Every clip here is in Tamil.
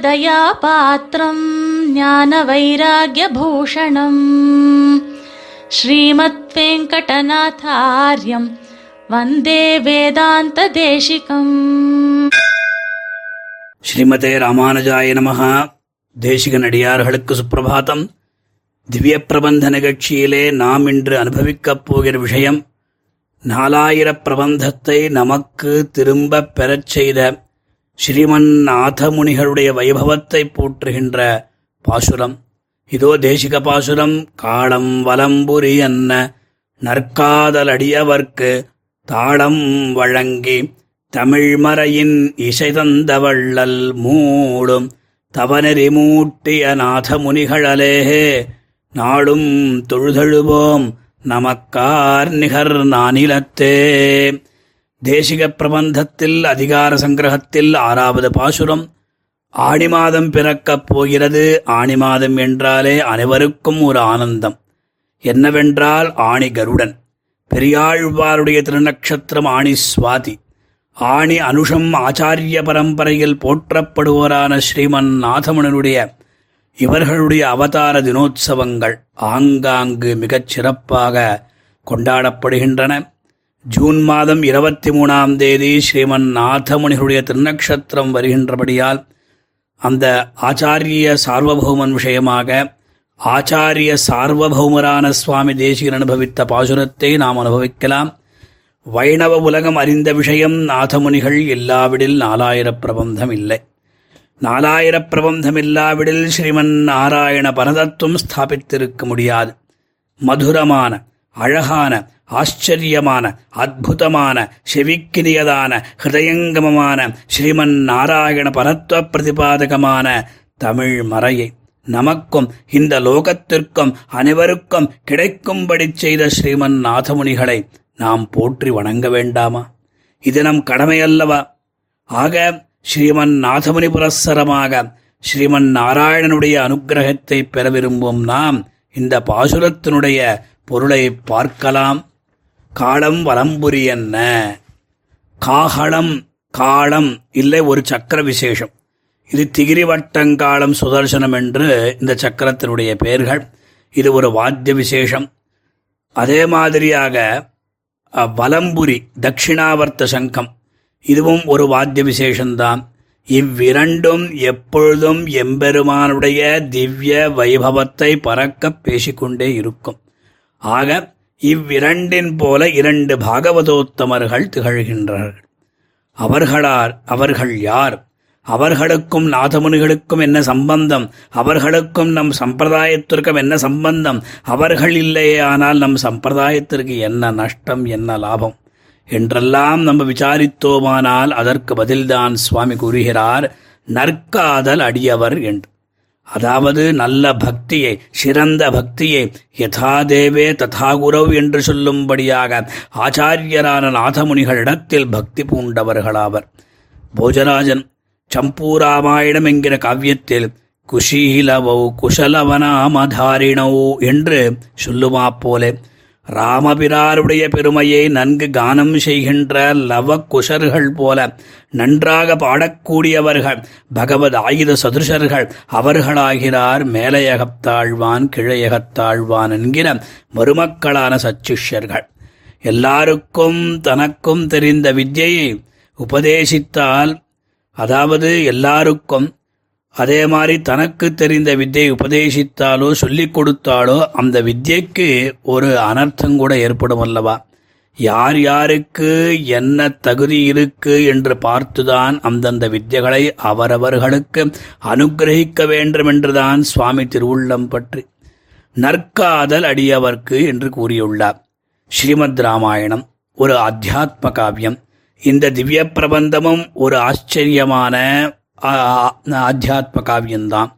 ராமானுஜதயாபாத்திரம் ஞான வைராகியபூஷணம் ஸ்ரீமத் வெங்கடநாதாரியம் வந்தே வேதாந்த தேசிகம் ஸ்ரீமதே ராமானுஜாய நமகா தேசிக நடிகார்களுக்கு சுப்பிரபாதம் திவ்ய பிரபந்த நிகழ்ச்சியிலே நாம் இன்று அனுபவிக்கப் போகிற விஷயம் நாலாயிர பிரபந்தத்தை நமக்கு திரும்ப பெறச் செய்த ஸ்ரீமன் நாதமுனிகளுடைய வைபவத்தை போற்றுகின்ற பாசுரம். இதோ தேசிக பாசுரம் காலம் வலம்புரி என்ன நற்காதலடியவர்க்கு தாளம் வழங்கி தமிழ்மறையின் இசை தந்த வள்ளல் மூடும் தவநெறி மூட்டிய நாதமுனிகளலேஹே நாளும் தொழுதழுவோம் நமக்கார் நிகர் நானிலத்தே. தேசிக பிரபந்தத்தில் அதிகார சங்கிரகத்தில் ஆறாவது பாசுரம். ஆணி மாதம் பிறக்கப் போகிறது. ஆணி மாதம் என்றாலே அனைவருக்கும் ஒரு ஆனந்தம். என்னவென்றால் ஆணி கருடன். பெரியாழ்வாருடைய திருநக்ஷத்திரம் ஆணி சுவாதி. ஆணி அனுஷம் ஆச்சாரிய பரம்பரையில் போற்றப்படுவோரான ஸ்ரீமன் நாதமணனுடைய இவர்களுடைய அவதார தினோத்சவங்கள் ஆங்காங்கு மிகச் சிறப்பாக கொண்டாடப்படுகின்றன. ஜூன் மாதம் இருபத்தி மூணாம் தேதி ஸ்ரீமன் நாதமுனிகளுடைய திருநக்ஷத்திரம் வருகின்றபடியால் அந்த ஆச்சாரிய சார்வபௌமன் விஷயமாக ஆச்சாரிய சார்வபௌமரான சுவாமி தேசிகன் அனுபவித்த பாசுரத்தை நாம் அனுபவிக்கலாம். வைணவ உலகம் அறிந்த விஷயம் நாதமுனிகள் இல்லாவிடில் நாலாயிரப் பிரபந்தம் இல்லை நாலாயிர பிரபந்தம் இல்லாவிடில் ஸ்ரீமன் நாராயண பரதத்துவம் ஸ்தாபித்திருக்க முடியாது. மதுரமான அழகான ஆச்சரியமான அத்புதமான செவிக்கினியதான ஹிருதயங்கமமான ஸ்ரீமன் நாராயண பரத்துவ பிரதிபாதகமான தமிழ் மறையை நமக்கும் இந்த லோகத்திற்கும் அனைவருக்கும் கிடைக்கும்படி செய்த ஸ்ரீமன் நாதமுனிகளை நாம் போற்றி வணங்க வேண்டாமா? இது நம் கடமையல்லவா? ஆக ஸ்ரீமன் நாதமுனி புரஸ்சரமாக ஸ்ரீமன் நாராயணனுடைய அனுகிரகத்தை பெற விரும்பும் நாம் இந்த பாசுரத்தினுடைய பொருளை பார்க்கலாம். காலம் வலம்புரி என்ன? காகளம் காலம் இல்லை ஒரு சக்கர விசேஷம் இது திகிரிவட்டங்காலம் சுதர்சனம் என்று இந்த சக்கரத்தினுடைய பெயர்கள். இது ஒரு வாத்திய விசேஷம் அதே மாதிரியாக வலம்புரி தட்சிணாவர்த்த சங்கம். இதுவும் ஒரு வாத்திய விசேஷம்தான் இவ்விரண்டும் எப்பொழுதும் எம்பெருமானுடைய திவ்ய வைபவத்தை பறக்கப் பேசிக்கொண்டே இருக்கும். ஆக இவ்விரண்டின் போல இரண்டு பாகவதோத்தமர்கள் திகழ்கின்றார்கள். அவர்களார் அவர்கள் யார்? அவர்களுக்கும் நாதமுனிகளுக்கும் என்ன சம்பந்தம்? அவர்களுக்கும் நம் சம்பிரதாயத்திற்கும் என்ன சம்பந்தம்? அவர்கள் இல்லையே ஆனால் நம் சம்பிரதாயத்திற்கு என்ன நஷ்டம் என்ன லாபம்? என்றெல்லாம் நம்ம விசாரித்தோமானால் அதற்கு பதில்தான் சுவாமி கூறுகிறார் நற்காதல் அடியவர் என்று. அதாவது நல்ல பக்தியை சிறந்த பக்தியை யதா தேவே ததா குரவ் என்று சொல்லும்படியாக ஆச்சாரியரான நாதமுனிகளிடத்தில் பக்தி பூண்டவர்களாவர். போஜராஜன் சம்பூராமாயணம் என்கிற காவியத்தில் குஷீலவௌ குஷலவனாமதாரிணவோ என்று சொல்லுமா போலே ராமபிராருடைய பெருமையை நன்கு கானம் செய்கின்ற லவ குஷர்கள் போல நன்றாக பாடக்கூடியவர்கள் பகவத் ஆயுத சதுருஷர்கள் அவர்களாகிறார் மேலையகத்தாழ்வான் கிழையகத்தாழ்வான் என்கிற மருமக்களான சச்சுஷ்யர்கள். எல்லாருக்கும் தனக்கும் தெரிந்த வித்யையை உபதேசித்தால் அதாவது எல்லாருக்கும் அதே மாதிரி தனக்கு தெரிந்த வித்தியை உபதேசித்தாலோ சொல்லிக் கொடுத்தாலோ அந்த வித்தியைக்கு ஒரு அனர்த்தம் கூட ஏற்படும் அல்லவா? யார் யாருக்கு என்ன தகுதி இருக்கு என்று பார்த்துதான் அந்தந்த வித்தியைகளை அவரவர்களுக்கு அனுக்கிரகிக்க வேண்டும் என்றுதான் சுவாமி திருவுள்ளம் பற்றி நற்காதல் அடியவர்க்கு என்று கூறியுள்ளார். ஸ்ரீமத் ராமாயணம் ஒரு அத்தியாத்ம காவியம். இந்த திவ்ய பிரபந்தமும் ஒரு ஆச்சரியமான ஆத்தியாத்ம காவியம்தான்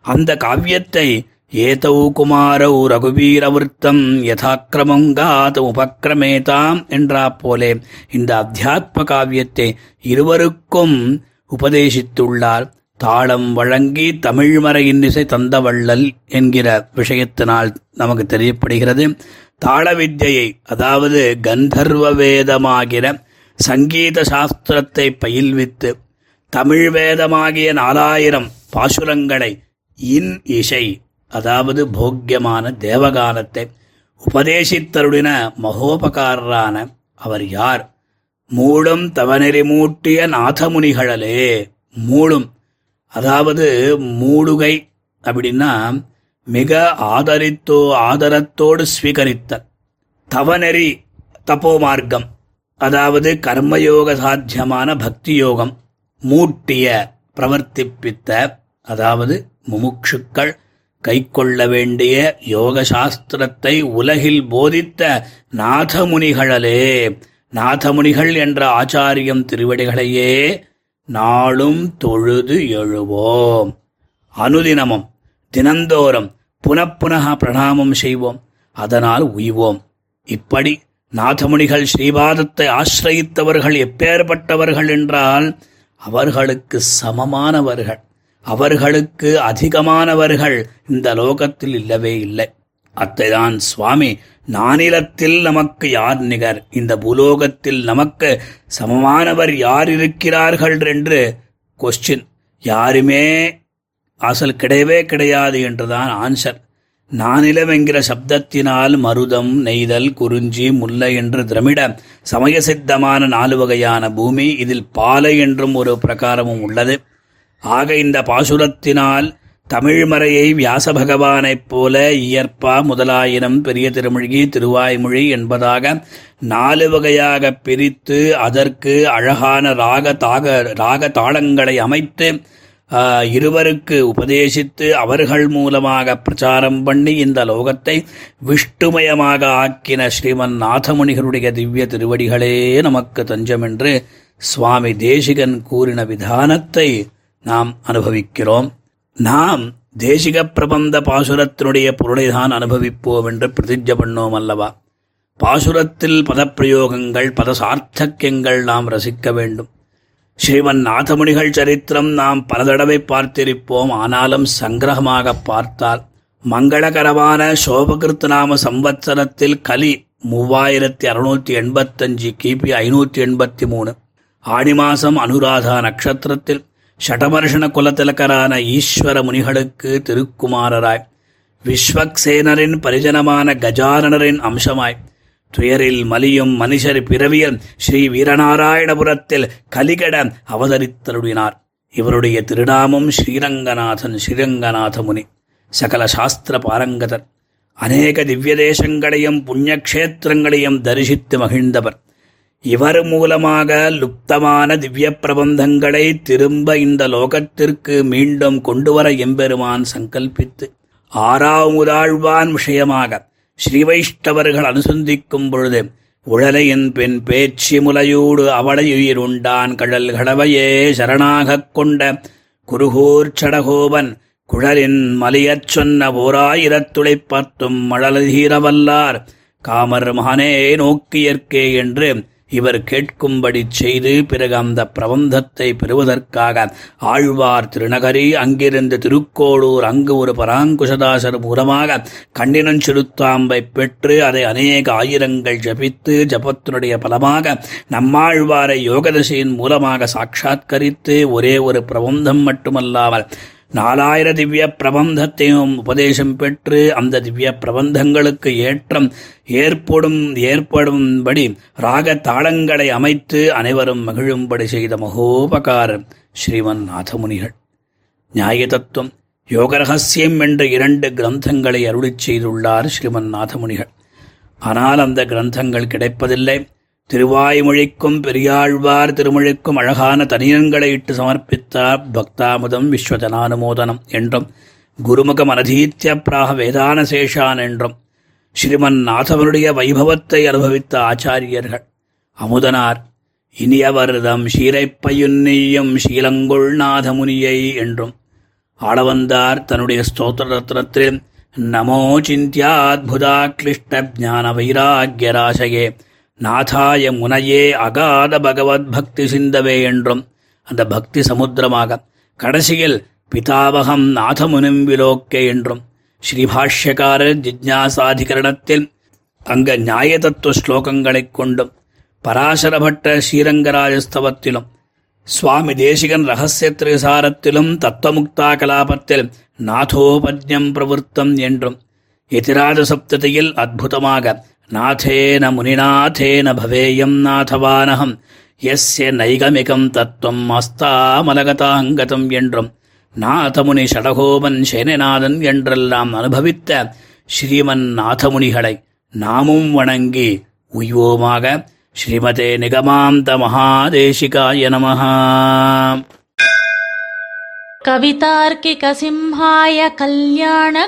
அந்த காவியத்தை ஏதௌ குமாரௌ ரகுவீரவருத்தம் யதாக்கிரமங்காத் உபக்கிரமேதாம் என்றா போலே இந்த அத்தியாத்ம காவியத்தை இருவருக்கும் உபதேசித்துள்ளார். தாளம் வழங்கி தமிழ்மறையின் இசை தந்தவள்ளல் என்கிற விஷயத்தினால் நமக்கு தெரியப்படுகிறது. தாள வித்யை அதாவது கந்தர்வ வேதமாகிற சங்கீத சாஸ்திரத்தை பயில்வித்து தமிழ் வேதமாகிய நாலாயிரம் பாசுரங்களை இன் இசை அதாவது போக்கியமான தேவகானத்தை உபதேசித்தருடின மகோபகாரரான அவர் யார்? மூடும் தவநெறி மூட்டிய நாதமுனிகளே மூடும். அதாவது மூடுகை அப்படின்னா மிக ஆதரித்தோ ஆதரத்தோடு ஸ்வீகரித்த தவநெறி தபோ மார்க்கம் அதாவது கர்மயோக சாத்தியமான பக்தி யோகம் மூட்டிய பிரவர்த்திப்பித்த அதாவது முமுட்சுக்கள் கைக்கொள்ள வேண்டிய யோக சாஸ்திரத்தை உலகில் போதித்த நாதமுனிகளே நாதமுனிகள் என்ற ஆச்சாரியம் திருவடிகளையே நாளும் தொழுது எழுவோம். அனுதினமும் தினந்தோறும் புனப்புனக பிரணாமம் செய்வோம். அதனால் உய்வோம். இப்படி நாதமுனிகள் ஸ்ரீபாதத்தை ஆசிரயித்தவர்கள் எப்பேற்பட்டவர்கள் என்றால் அவர்களுக்கு சமமானவர்கள் அவர்களுக்கு அதிகமானவர்கள் இந்த லோகத்தில் இல்லவே இல்லை. அத்தைதான் சுவாமி நானிலத்தில் நமக்கு யார் நிகர்? இந்த பூலோகத்தில் நமக்கு சமமானவர் யார் இருக்கிறார்கள்? என்று கொஸ்டின் யாருமே அசல் கிடையவே கிடையாது என்றுதான் ஆன்சர் நானிலம் என்கிற சப்தத்தினால் மருதம் நெய்தல் குறிஞ்சி முல்லை என்று திரமிட சமயசித்தமான நாலு வகையான பூமி இதில் பாலை என்றும் ஒரு பிரகாரமும் உள்ளது. ஆக இந்த பாசுரத்தினால் தமிழ்மறையை வியாச பகவானைப் போல இயற்பா முதலாயிரம் பெரிய திருமொழி திருவாய்மொழி என்பதாக நாலு வகையாக பிரித்து அதற்கு அழகான ராக தாக ராக தாளங்களை அமைத்து இருவருக்கு உபதேசித்து அவர்கள் மூலமாக பிரச்சாரம் பண்ணி இந்த லோகத்தை விஷ்ணுமயமாக ஆக்கின ஸ்ரீமன் நாதமுனிகளுடைய திவ்ய திருவடிகளே நமக்கு தஞ்சமென்று சுவாமி தேசிகன் கூறின விதானத்தை நாம் அனுபவிக்கிறோம். நாம் தேசிக பிரபந்த பாசுரத்தினுடைய பொருளைதான் அனுபவிப்போம் என்று பிரதிஜ பண்ணோம் அல்லவா? பாசுரத்தில் பதப்பிரயோகங்கள் பத சார்த்தக்கியங்கள் நாம் ரசிக்க வேண்டும். ஸ்ரீமன் நாதமுனிகள் சரித்திரம் நாம் பல தடவை பார்த்திருப்போம். ஆனாலும் சங்கிரகமாக பார்த்தால் மங்களகரமான சோபகிருத் நாம சம்வத்சரத்தில் கலி மூவாயிரத்தி அறுநூற்றி எண்பத்தஞ்சு கிபி ஐநூற்றி எண்பத்தி மூணு. ஆடி மாசம் அனுராதா நட்சத்திரத்தில் ஷடவர்ஷண குலத்திலக்கரான ஈஸ்வர முனிகளுக்கு திருக்குமாரராய். விஸ்வக்சேனரின் பரிஜனமான கஜானனரின் அம்சமாய். துயரில் மலியும் மனுஷர் பிறவியல் ஸ்ரீ வீரநாராயணபுரத்தில் கலிகட அவதரித்தருடினார் இவருடைய திருநாமம் ஸ்ரீரங்கநாதன் ஸ்ரீரங்கநாத முனி சகல சாஸ்திர பாரங்கதர். அநேக திவ்ய தேசங்களையும் புண்ணியக்ஷேத்திரங்களையும் தரிசித்து மகிழ்ந்தவர். இவர் மூலமாக லுப்தமான திவ்ய பிரபந்தங்களை திரும்ப இந்த லோகத்திற்கு மீண்டும் கொண்டுவர எம்பெருமான் சங்கல்பித்து ஆறாமுதாழ்வான் விஷயமாக ஸ்ரீவைஷ்டவர்கள் அனுசந்திக்கும் பொழுது உழலையின் பெண் பேச்சு முலையூடு அவளையுயிர் உண்டான் கடல் கடவையே சரணாகக் கொண்ட குருகூர் சடகோபன். குழலின் மலியச் சொன்ன ஓராயிரத்துளைப் பார்த்தும் மழலதீரவல்லார் காமர் மகனே நோக்கியற்கே என்று இவர் கேட்கும்படி செய்து பிறகு அந்த பிரபந்தத்தை பெறுவதற்காக ஆழ்வார் திருநகரி அங்கிருந்து திருக்கோளூர் அங்கு ஒரு பராங்குஷதாசர் மூலமாக கண்ணினன் சிறுத்தாம்பை பெற்று அதை அநேக ஆயிரங்கள் ஜபித்து ஜபத்தினுடைய பலமாக நம்மாழ்வாரை யோகதசையின் மூலமாக சாட்சாத்கரித்து ஒரே ஒரு பிரபந்தம் மட்டுமல்லாமல் நாலாயிர திவ்ய பிரபந்தத்தையும் உபதேசம் பெற்று அந்த திவ்ய பிரபந்தங்களுக்கு ஏற்றம் ஏற்படும் ஏற்படும்படி ராக தாளங்களை அமைத்து அனைவரும் மகிழும்படி செய்த மகோபகாரம் ஸ்ரீமன் நாதமுனிகள் நியாய தத்துவம் யோகரகசியம் என்ற இரண்டு கிரந்தங்களை அருளிச் செய்துள்ளார் ஸ்ரீமன் நாதமுனிகள் ஆனால் அந்த கிரந்தங்கள் கிடைப்பதில்லை. திருவாய்மொழிக்கும் பெரியாழ்வார் திருமொழிக்கும் அழகான தனியன்களை இட்டு சமர்ப்பித்தார் பக்தாமுதம் விஸ்வஜனானுமோதனம் என்றும் குருமுகம் அனதீத்திய பிராக வேதான சேஷான் என்றும் ஸ்ரீமன் நாதவனுடைய வைபவத்தை அனுபவித்த ஆச்சாரியர்கள். அமுதனார் இனியவர்தம் ஷீரைப்பையுன்னியும் ஷீலங்கொள் நாதமுனியை என்றும் ஆளவந்தார் தன்னுடைய ஸ்தோத்திர ரத்னத்தில் நமோ சிந்தியாத்புதா கிளிஷ்ட ஜான வைராக்கியராசகே நாதாய முனையே அகாத பகவத் பக்தி சிந்தவே என்றும். அந்த பக்தி சமுத்திரமாக கடைசியில் பிதாவகம் நாதமுனும் விலோக்கே என்றும். ஸ்ரீபாஷ்யக்காரர் ஜிஜ்ஞாசாதிகரணத்தில் அங்க நியாய தத்துவ ஸ்லோகங்களைக் கொண்டும் பராசரப்பட்ட ஸ்ரீரங்கராஜஸ்தவத்திலும் சுவாமி தேசிகன் ரகசிய திரிசாரத்திலும் தத்துவமுக்தா கலாபத்தில் நாதோபஜ்யம் பிரவருத்தம் என்றும். எதிராஜ சப்ததியில் அற்புதமாக நாதேன முனிநாதேன பவேயம் நாதவானகம் எஸ்ய நைகமிகம் தத்துவம் அஸ்தாமலகதாங்கதம் என்றும் நாதமுனி ஷடகோபன் சேனநாதன் என்றெல்லாம் அனுபவித்த ஸ்ரீமன் நாதமுனிகளை நாமும் வணங்கி உய்வோமாக ஸ்ரீமதே நிகமாந்த மகாதேசிகாய நமஹா कवितार्किकसिंहाय कल्याणगुणशालिने